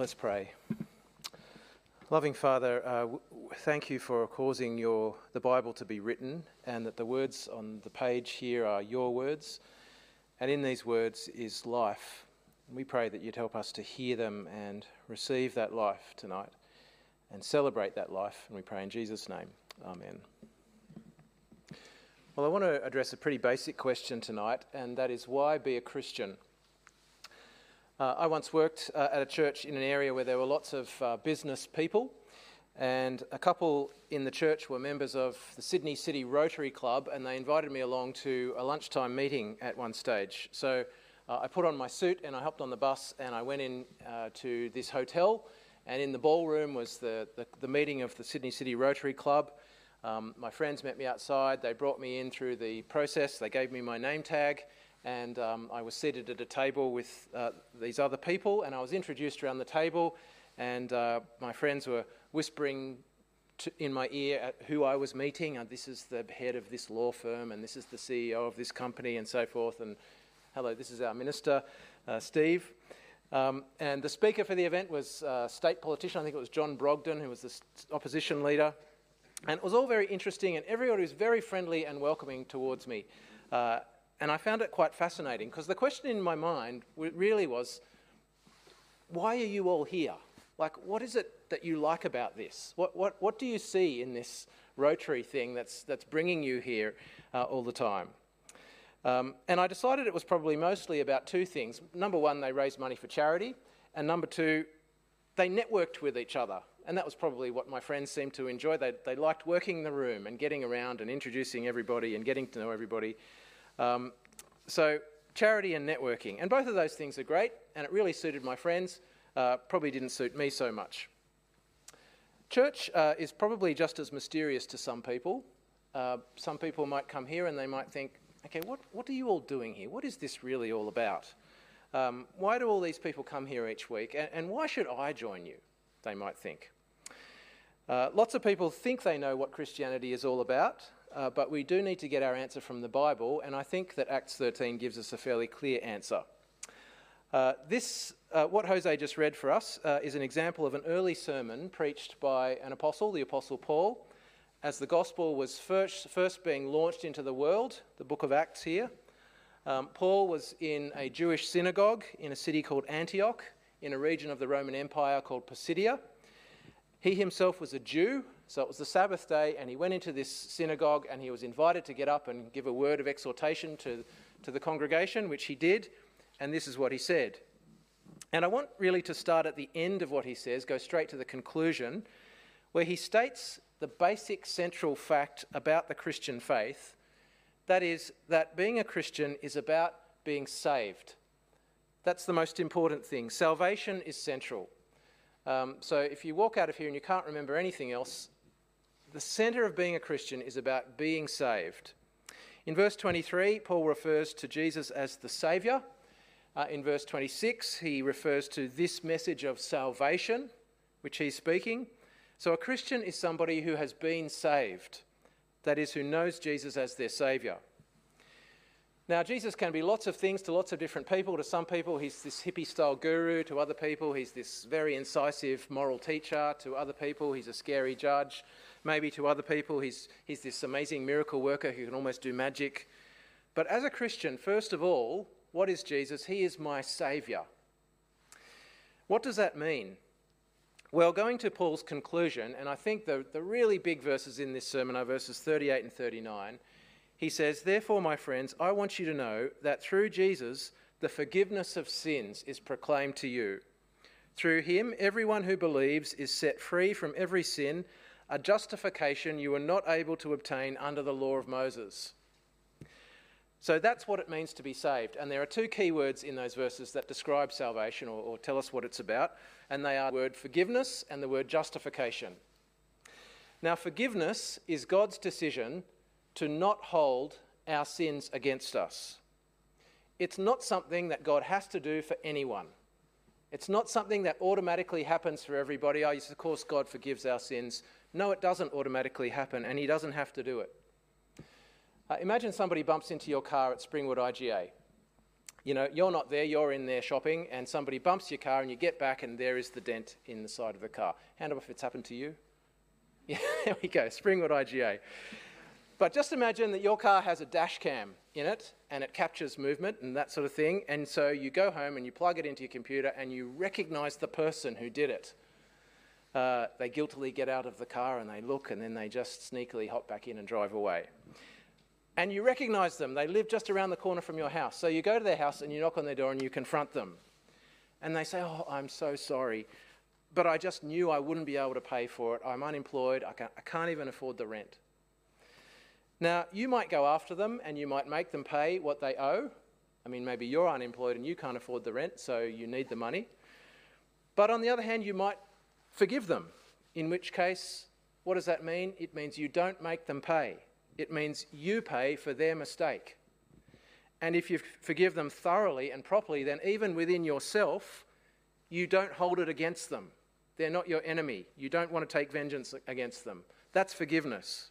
Let's pray. Loving Father, uh, thank you for causing your, the Bible to be written and that the words on the page here are your words. And in these words is life. We pray that you'd help us to hear them and receive that life tonight and celebrate that life. And we pray in Jesus' name. Amen. Well, I want to address a pretty basic question tonight, and that is why be a Christian? Uh, I once worked uh, at a church in an area where there were lots of uh, business people, and a couple in the church were members of the Sydney City Rotary Club, and they invited me along to a lunchtime meeting at one stage. So uh, I put on my suit and I hopped on the bus and I went in uh, to this hotel, and in the ballroom was the, the, the meeting of the Sydney City Rotary Club. Um, my friends met me outside, they brought me in through the process, they gave me my name tag and um, I was seated at a table with uh, these other people, and I was introduced around the table, and uh, my friends were whispering to, in my ear who I was meeting. Uh, this is the head of this law firm, and this is the CEO of this company, and so forth. And hello, this is our minister, uh, Steve. Um, and the speaker for the event was a uh, state politician. I think it was John Brogden, who was the opposition leader. And it was all very interesting, and everybody was very friendly and welcoming towards me. And I found it quite fascinating because the question in my mind really was why are you all here? Like, what is it that you like about this? What, what, what do you see in this Rotary thing that's, that's bringing you here uh, all the time? Um, and I decided it was probably mostly about two things. Number one, they raised money for charity, and number two, they networked with each other. And that was probably what my friends seemed to enjoy. They, they liked working the room and getting around and introducing everybody and getting to know everybody. Um, so, charity and networking. And both of those things are great, and it really suited my friends. Uh, probably didn't suit me so much. Church uh, is probably just as mysterious to some people. Uh, some people might come here and they might think, okay, what, what are you all doing here? What is this really all about? Um, why do all these people come here each week? And, and why should I join you? They might think. Uh, lots of people think they know what Christianity is all about, uh, but we do need to get our answer from the Bible, and I think that Acts 13 gives us a fairly clear answer. Uh, this, uh, what Jose just read for us, uh, is an example of an early sermon preached by an apostle, the Apostle Paul, as the gospel was first, first being launched into the world, the book of Acts here. Um, Paul was in a Jewish synagogue in a city called Antioch, in a region of the Roman Empire called Pisidia. He himself was a Jew, so it was the Sabbath day, and he went into this synagogue and he was invited to get up and give a word of exhortation to, to the congregation, which he did. And this is what he said. And I want really to start at the end of what he says, go straight to the conclusion, where he states the basic central fact about the Christian faith that is, that being a Christian is about being saved. That's the most important thing. Salvation is central. Um, so if you walk out of here and you can't remember anything else, the center of being a Christian is about being saved. In verse 23, Paul refers to Jesus as the Saviour. Uh, in verse 26, he refers to this message of salvation, which he's speaking. So a Christian is somebody who has been saved, that is, who knows Jesus as their Saviour. Now, Jesus can be lots of things to lots of different people. To some people, he's this hippie style guru. To other people, he's this very incisive moral teacher. To other people, he's a scary judge. Maybe to other people, he's, he's this amazing miracle worker who can almost do magic. But as a Christian, first of all, what is Jesus? He is my Saviour. What does that mean? Well, going to Paul's conclusion, and I think the, the really big verses in this sermon are verses 38 and 39. He says, Therefore, my friends, I want you to know that through Jesus, the forgiveness of sins is proclaimed to you. Through him, everyone who believes is set free from every sin a justification you were not able to obtain under the law of Moses. So that's what it means to be saved. And there are two key words in those verses that describe salvation or, or, tell us what it's about, and they are the word forgiveness and the word justification. Now, forgiveness is God's decision to not hold our sins against us. It's not something that God has to do for anyone. It's not something that automatically happens for everybody. Oh, yes, of course, God forgives our sins. No, it doesn't automatically happen, and He doesn't have to do it. Uh, imagine somebody bumps into your car at Springwood IGA. you know, you're not there, you're in there shopping, and somebody bumps your car, and you get back, and there is the dent in the side of the car. Hand up if it's happened to you. Yeah, there we go, Springwood IGA. But just imagine that your car has a dash cam in it, and it captures movement and that sort of thing, and so you go home and you plug it into your computer, and you recognize the person who did it. Uh, they guiltily get out of the car and they look, and then they just sneakily hop back in and drive away and you recognize them. They live just around the corner from your house. So you go to their house and you knock on their door and you confront them. And they say, Oh, I'm so sorry, but I just knew I wouldn't be able to pay for it. I'm unemployed. I can't, I can't even afford the rent. Now, you might go after them and you might make them pay what they owe. I mean, maybe you're unemployed and you can't afford the rent, so you need the money. But on the other hand, you might forgive them, in which case, what does that mean? It means you don't make them pay. It means you pay for their mistake. And if you forgive them thoroughly and properly, then even within yourself, you don't hold it against them. They're not your enemy. You don't want to take vengeance against them. That's forgiveness.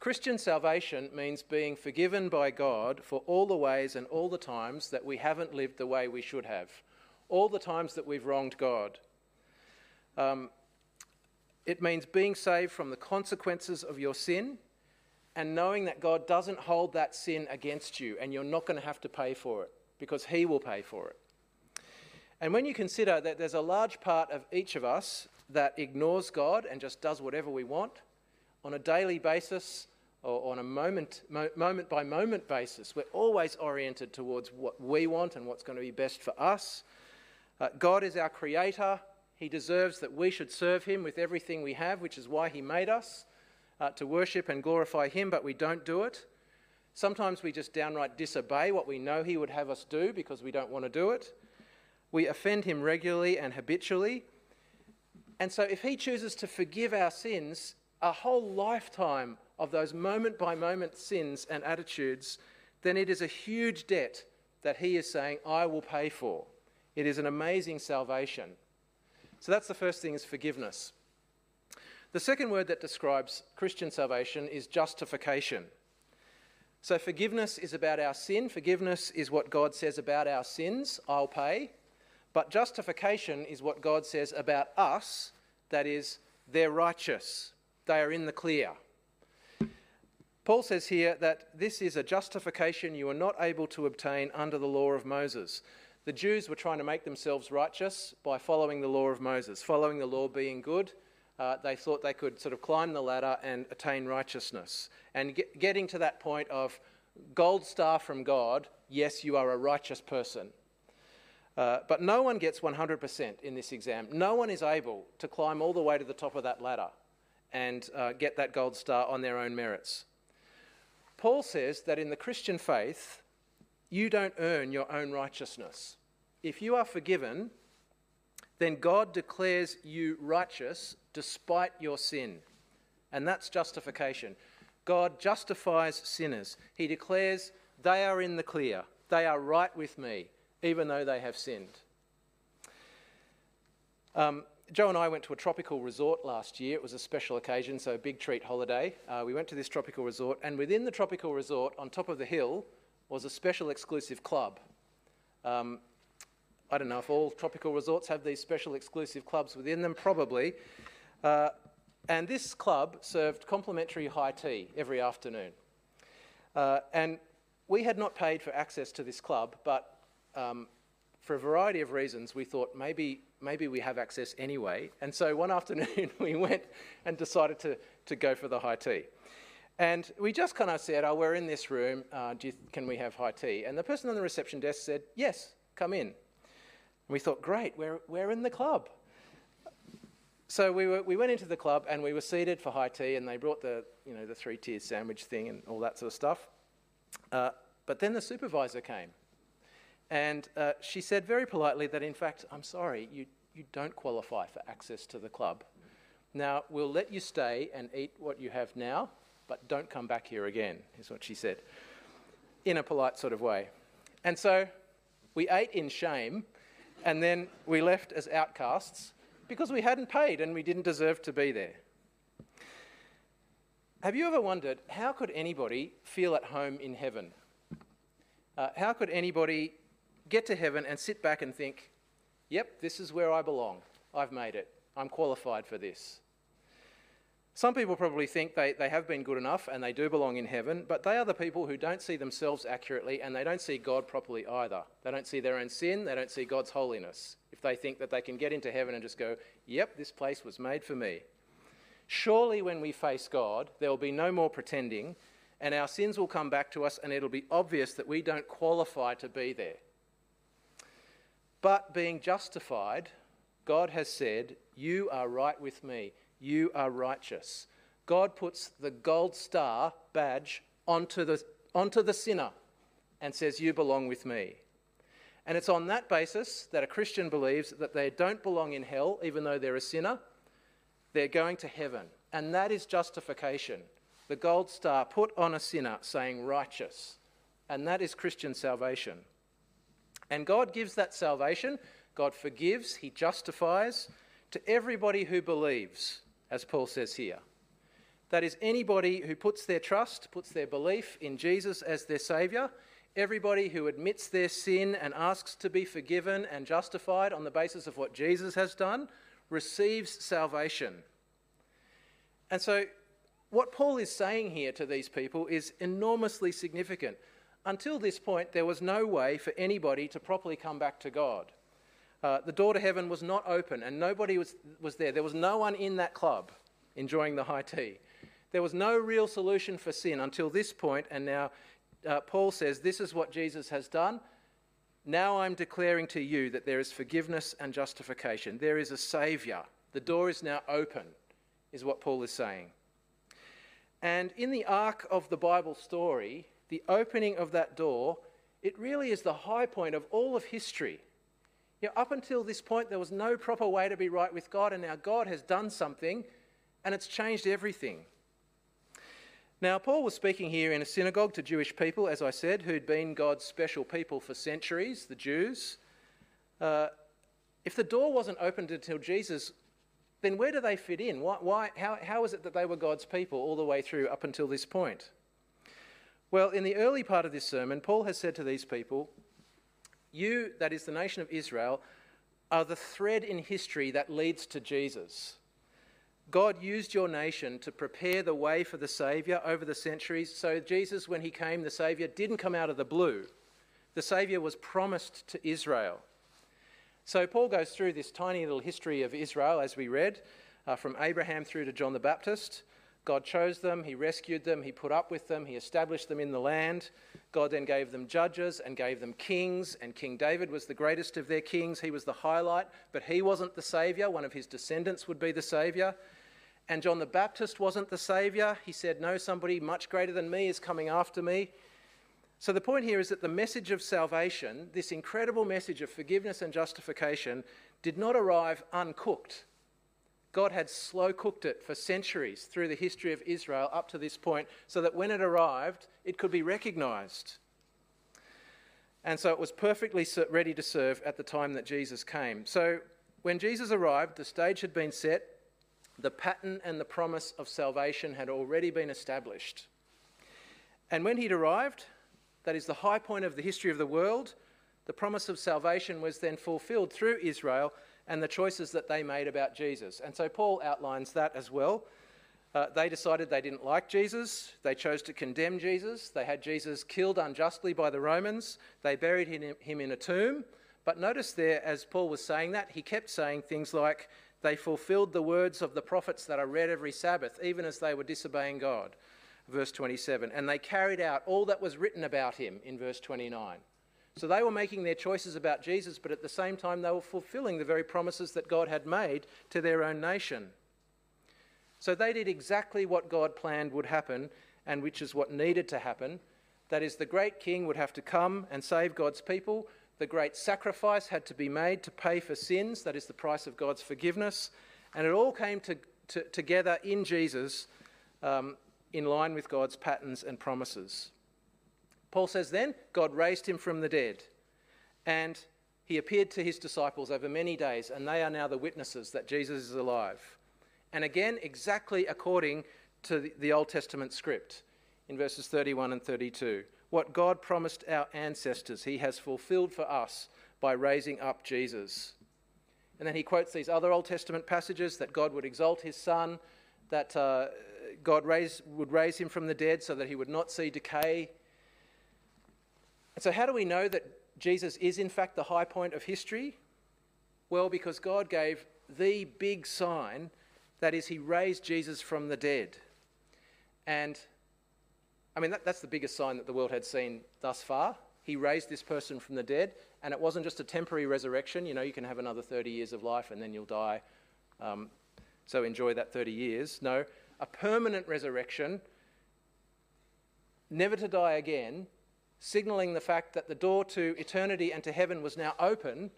Christian salvation means being forgiven by God for all the ways and all the times that we haven't lived the way we should have, all the times that we've wronged God. Um, it means being saved from the consequences of your sin and knowing that God doesn't hold that sin against you and you're not going to have to pay for it because He will pay for it. And when you consider that there's a large part of each of us that ignores God and just does whatever we want on a daily basis or on a moment, mo- moment by moment basis, we're always oriented towards what we want and what's going to be best for us. Uh, God is our creator. He deserves that we should serve Him with everything we have, which is why He made us uh, to worship and glorify Him, but we don't do it. Sometimes we just downright disobey what we know He would have us do because we don't want to do it. We offend Him regularly and habitually. And so, if He chooses to forgive our sins, a whole lifetime of those moment by moment sins and attitudes, then it is a huge debt that He is saying, I will pay for. It is an amazing salvation. So, that's the first thing is forgiveness. The second word that describes Christian salvation is justification. So, forgiveness is about our sin. Forgiveness is what God says about our sins, I'll pay. But justification is what God says about us, that is, they're righteous, they are in the clear. Paul says here that this is a justification you are not able to obtain under the law of Moses. The Jews were trying to make themselves righteous by following the law of Moses, following the law being good uh, they thought they could sort of climb the ladder and attain righteousness. And get, getting to that point of gold star from God, yes, you are a righteous person. Uh, but no one gets 100% in this exam. No one is able to climb all the way to the top of that ladder and uh, get that gold star on their own merits. Paul says that in the Christian faith, you don't earn your own righteousness. If you are forgiven, then God declares you righteous despite your sin. And that's justification. God justifies sinners. He declares they are in the clear, they are right with me, even though they have sinned. Um, Joe and I went to a tropical resort last year. It was a special occasion, so a big treat holiday. Uh, we went to this tropical resort, and within the tropical resort, on top of the hill, was a special exclusive club. Um, I don't know if all tropical resorts have these special exclusive clubs within them, probably. Uh, and this club served complimentary high tea every afternoon. Uh, and we had not paid for access to this club, but um, for a variety of reasons, we thought maybe, maybe we have access anyway. And so one afternoon, we went and decided to, to go for the high tea. And we just kind of said, Oh, we're in this room, uh, th- can we have high tea? And the person on the reception desk said, Yes, come in. And we thought, Great, we're, we're in the club. So we, were, we went into the club and we were seated for high tea, and they brought the, you know, the three tier sandwich thing and all that sort of stuff. Uh, but then the supervisor came, and uh, she said very politely that, in fact, I'm sorry, you, you don't qualify for access to the club. Now, we'll let you stay and eat what you have now, but don't come back here again, is what she said, in a polite sort of way. And so we ate in shame, and then we left as outcasts because we hadn't paid and we didn't deserve to be there. Have you ever wondered how could anybody feel at home in heaven? Uh, how could anybody get to heaven and sit back and think, yep, this is where I belong. I've made it. I'm qualified for this. Some people probably think they, they have been good enough and they do belong in heaven, but they are the people who don't see themselves accurately and they don't see God properly either. They don't see their own sin, they don't see God's holiness. If they think that they can get into heaven and just go, yep, this place was made for me. Surely, when we face God, there will be no more pretending and our sins will come back to us and it'll be obvious that we don't qualify to be there. But being justified, God has said, You are right with me you are righteous. God puts the gold star badge onto the, onto the sinner and says, You belong with me. And it's on that basis that a Christian believes that they don't belong in hell, even though they're a sinner. They're going to heaven. And that is justification. The gold star put on a sinner saying, Righteous. And that is Christian salvation. And God gives that salvation. God forgives, He justifies to everybody who believes as Paul says here. That is, anybody who puts their trust, puts their belief in Jesus as their Saviour, everybody who admits their sin and asks to be forgiven and justified on the basis of what Jesus has done, receives salvation. And so, what Paul is saying here to these people is enormously significant. Until this point, there was no way for anybody to properly come back to God. Uh, the door to heaven was not open and nobody was, was there. There was no one in that club enjoying the high tea. There was no real solution for sin until this point. and now uh, Paul says, This is what Jesus has done. Now I'm declaring to you that there is forgiveness and justification. There is a Saviour. The door is now open, is what Paul is saying. And in the arc of the Bible story, the opening of that door, it really is the high point of all of history. You know, up until this point, there was no proper way to be right with God, and now God has done something, and it's changed everything. Now, Paul was speaking here in a synagogue to Jewish people, as I said, who'd been God's special people for centuries, the Jews. Uh, if the door wasn't opened until Jesus, then where do they fit in? Why, why, how, how is it that they were God's people all the way through up until this point? Well, in the early part of this sermon, Paul has said to these people, you, that is the nation of Israel, are the thread in history that leads to Jesus. God used your nation to prepare the way for the Saviour over the centuries. So, Jesus, when he came, the Saviour didn't come out of the blue. The Saviour was promised to Israel. So, Paul goes through this tiny little history of Israel, as we read, uh, from Abraham through to John the Baptist. God chose them, He rescued them, He put up with them, He established them in the land. God then gave them judges and gave them kings, and King David was the greatest of their kings. He was the highlight, but he wasn't the Saviour. One of his descendants would be the Saviour. And John the Baptist wasn't the Saviour. He said, No, somebody much greater than me is coming after me. So the point here is that the message of salvation, this incredible message of forgiveness and justification, did not arrive uncooked. God had slow cooked it for centuries through the history of Israel up to this point so that when it arrived, it could be recognized. And so it was perfectly ready to serve at the time that Jesus came. So when Jesus arrived, the stage had been set, the pattern and the promise of salvation had already been established. And when he'd arrived, that is the high point of the history of the world, the promise of salvation was then fulfilled through Israel and the choices that they made about Jesus. And so Paul outlines that as well. Uh, they decided they didn't like Jesus. They chose to condemn Jesus. They had Jesus killed unjustly by the Romans. They buried him in a tomb. But notice there, as Paul was saying that, he kept saying things like, they fulfilled the words of the prophets that are read every Sabbath, even as they were disobeying God. Verse 27. And they carried out all that was written about him in verse 29. So they were making their choices about Jesus, but at the same time, they were fulfilling the very promises that God had made to their own nation. So they did exactly what God planned would happen, and which is what needed to happen. That is, the great king would have to come and save God's people. The great sacrifice had to be made to pay for sins, that is, the price of God's forgiveness. And it all came to, to, together in Jesus um, in line with God's patterns and promises. Paul says then, God raised him from the dead. And he appeared to his disciples over many days, and they are now the witnesses that Jesus is alive. And again, exactly according to the Old Testament script in verses 31 and 32. what God promised our ancestors, he has fulfilled for us by raising up Jesus. And then he quotes these other Old Testament passages that God would exalt his son, that uh, God raise, would raise him from the dead so that he would not see decay. So, how do we know that Jesus is, in fact, the high point of history? Well, because God gave the big sign that is, he raised Jesus from the dead. And I mean, that, that's the biggest sign that the world had seen thus far. He raised this person from the dead, and it wasn't just a temporary resurrection. You know, you can have another 30 years of life and then you'll die. Um, so enjoy that 30 years. No, a permanent resurrection, never to die again, signaling the fact that the door to eternity and to heaven was now open.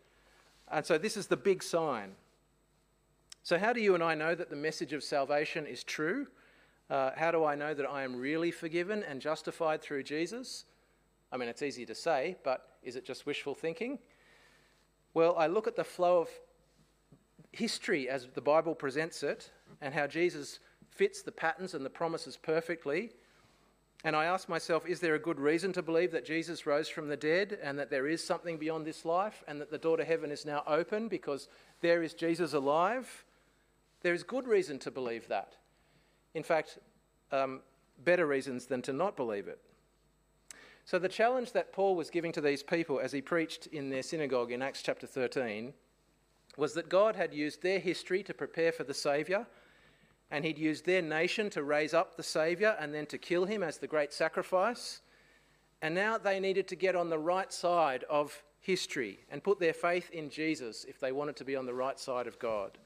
And so this is the big sign. So, how do you and I know that the message of salvation is true? Uh, how do I know that I am really forgiven and justified through Jesus? I mean, it's easy to say, but is it just wishful thinking? Well, I look at the flow of history as the Bible presents it and how Jesus fits the patterns and the promises perfectly. And I ask myself, is there a good reason to believe that Jesus rose from the dead and that there is something beyond this life and that the door to heaven is now open because there is Jesus alive? There is good reason to believe that. In fact, um, better reasons than to not believe it. So, the challenge that Paul was giving to these people as he preached in their synagogue in Acts chapter 13 was that God had used their history to prepare for the Saviour, and He'd used their nation to raise up the Saviour and then to kill Him as the great sacrifice. And now they needed to get on the right side of history and put their faith in Jesus if they wanted to be on the right side of God.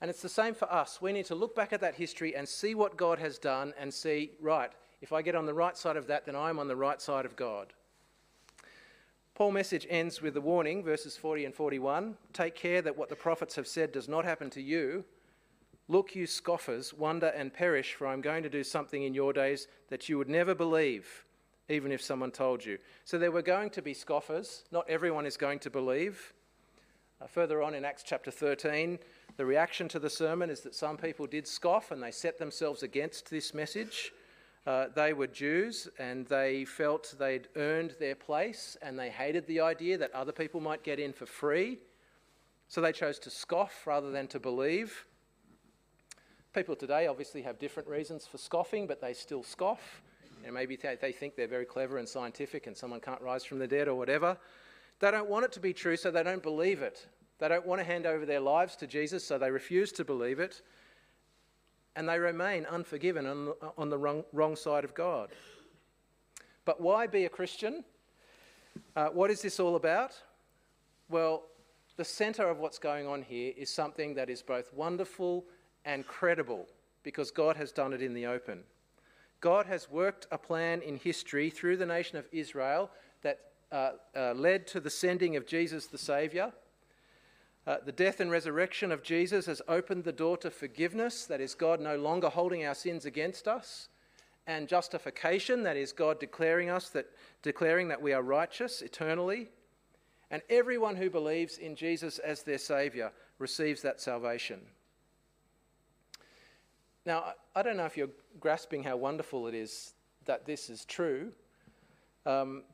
And it's the same for us. We need to look back at that history and see what God has done and see, right, if I get on the right side of that, then I'm on the right side of God. Paul's message ends with the warning, verses 40 and 41 Take care that what the prophets have said does not happen to you. Look, you scoffers, wonder and perish, for I'm going to do something in your days that you would never believe, even if someone told you. So there were going to be scoffers. Not everyone is going to believe. Uh, further on in Acts chapter 13, the reaction to the sermon is that some people did scoff and they set themselves against this message. Uh, they were Jews and they felt they'd earned their place and they hated the idea that other people might get in for free. So they chose to scoff rather than to believe. People today obviously have different reasons for scoffing, but they still scoff. Know, maybe they think they're very clever and scientific and someone can't rise from the dead or whatever. They don't want it to be true, so they don't believe it. They don't want to hand over their lives to Jesus, so they refuse to believe it. And they remain unforgiven on, on the wrong, wrong side of God. But why be a Christian? Uh, what is this all about? Well, the centre of what's going on here is something that is both wonderful and credible because God has done it in the open. God has worked a plan in history through the nation of Israel that uh, uh, led to the sending of Jesus the Saviour uh, the death and resurrection of Jesus has opened the door to forgiveness, that is, God no longer holding our sins against us, and justification, that is, God declaring us that declaring that we are righteous eternally. And everyone who believes in Jesus as their Saviour receives that salvation. Now, I don't know if you're grasping how wonderful it is that this is true. Um,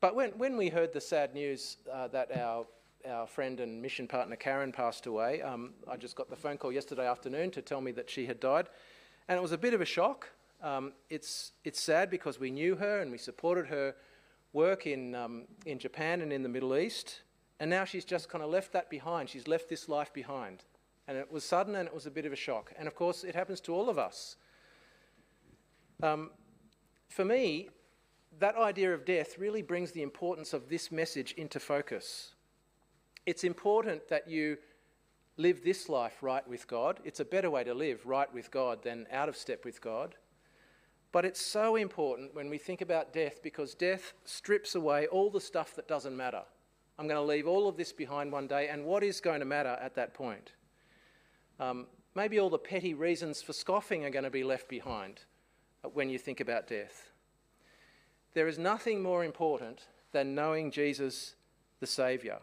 but when, when we heard the sad news uh, that our our friend and mission partner Karen passed away. Um, I just got the phone call yesterday afternoon to tell me that she had died, and it was a bit of a shock. Um, it's it's sad because we knew her and we supported her work in um, in Japan and in the Middle East, and now she's just kind of left that behind. She's left this life behind, and it was sudden and it was a bit of a shock. And of course, it happens to all of us. Um, for me, that idea of death really brings the importance of this message into focus. It's important that you live this life right with God. It's a better way to live right with God than out of step with God. But it's so important when we think about death because death strips away all the stuff that doesn't matter. I'm going to leave all of this behind one day, and what is going to matter at that point? Um, maybe all the petty reasons for scoffing are going to be left behind when you think about death. There is nothing more important than knowing Jesus the Saviour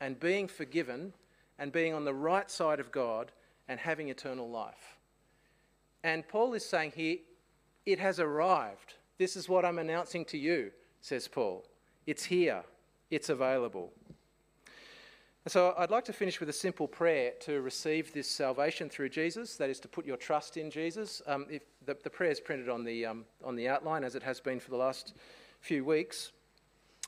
and being forgiven and being on the right side of God and having eternal life. And Paul is saying here, it has arrived. This is what I'm announcing to you, says Paul. It's here, it's available. So I'd like to finish with a simple prayer to receive this salvation through Jesus. That is to put your trust in Jesus. Um, if the, the prayer is printed on the um, on the outline as it has been for the last few weeks.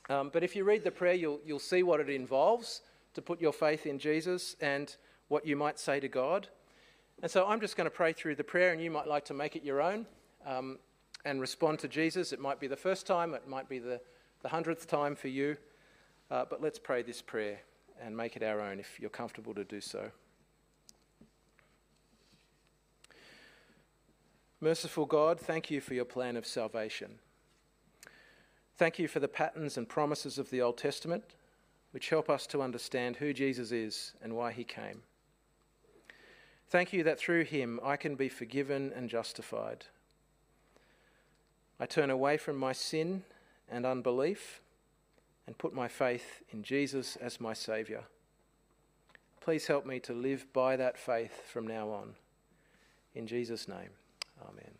Um, but if you read the prayer, you'll you'll see what it involves to put your faith in Jesus and what you might say to God. And so I'm just going to pray through the prayer, and you might like to make it your own um, and respond to Jesus. It might be the first time, it might be the, the hundredth time for you. Uh, but let's pray this prayer and make it our own if you're comfortable to do so. Merciful God, thank you for your plan of salvation. Thank you for the patterns and promises of the Old Testament, which help us to understand who Jesus is and why he came. Thank you that through him I can be forgiven and justified. I turn away from my sin and unbelief and put my faith in Jesus as my Saviour. Please help me to live by that faith from now on. In Jesus' name, Amen.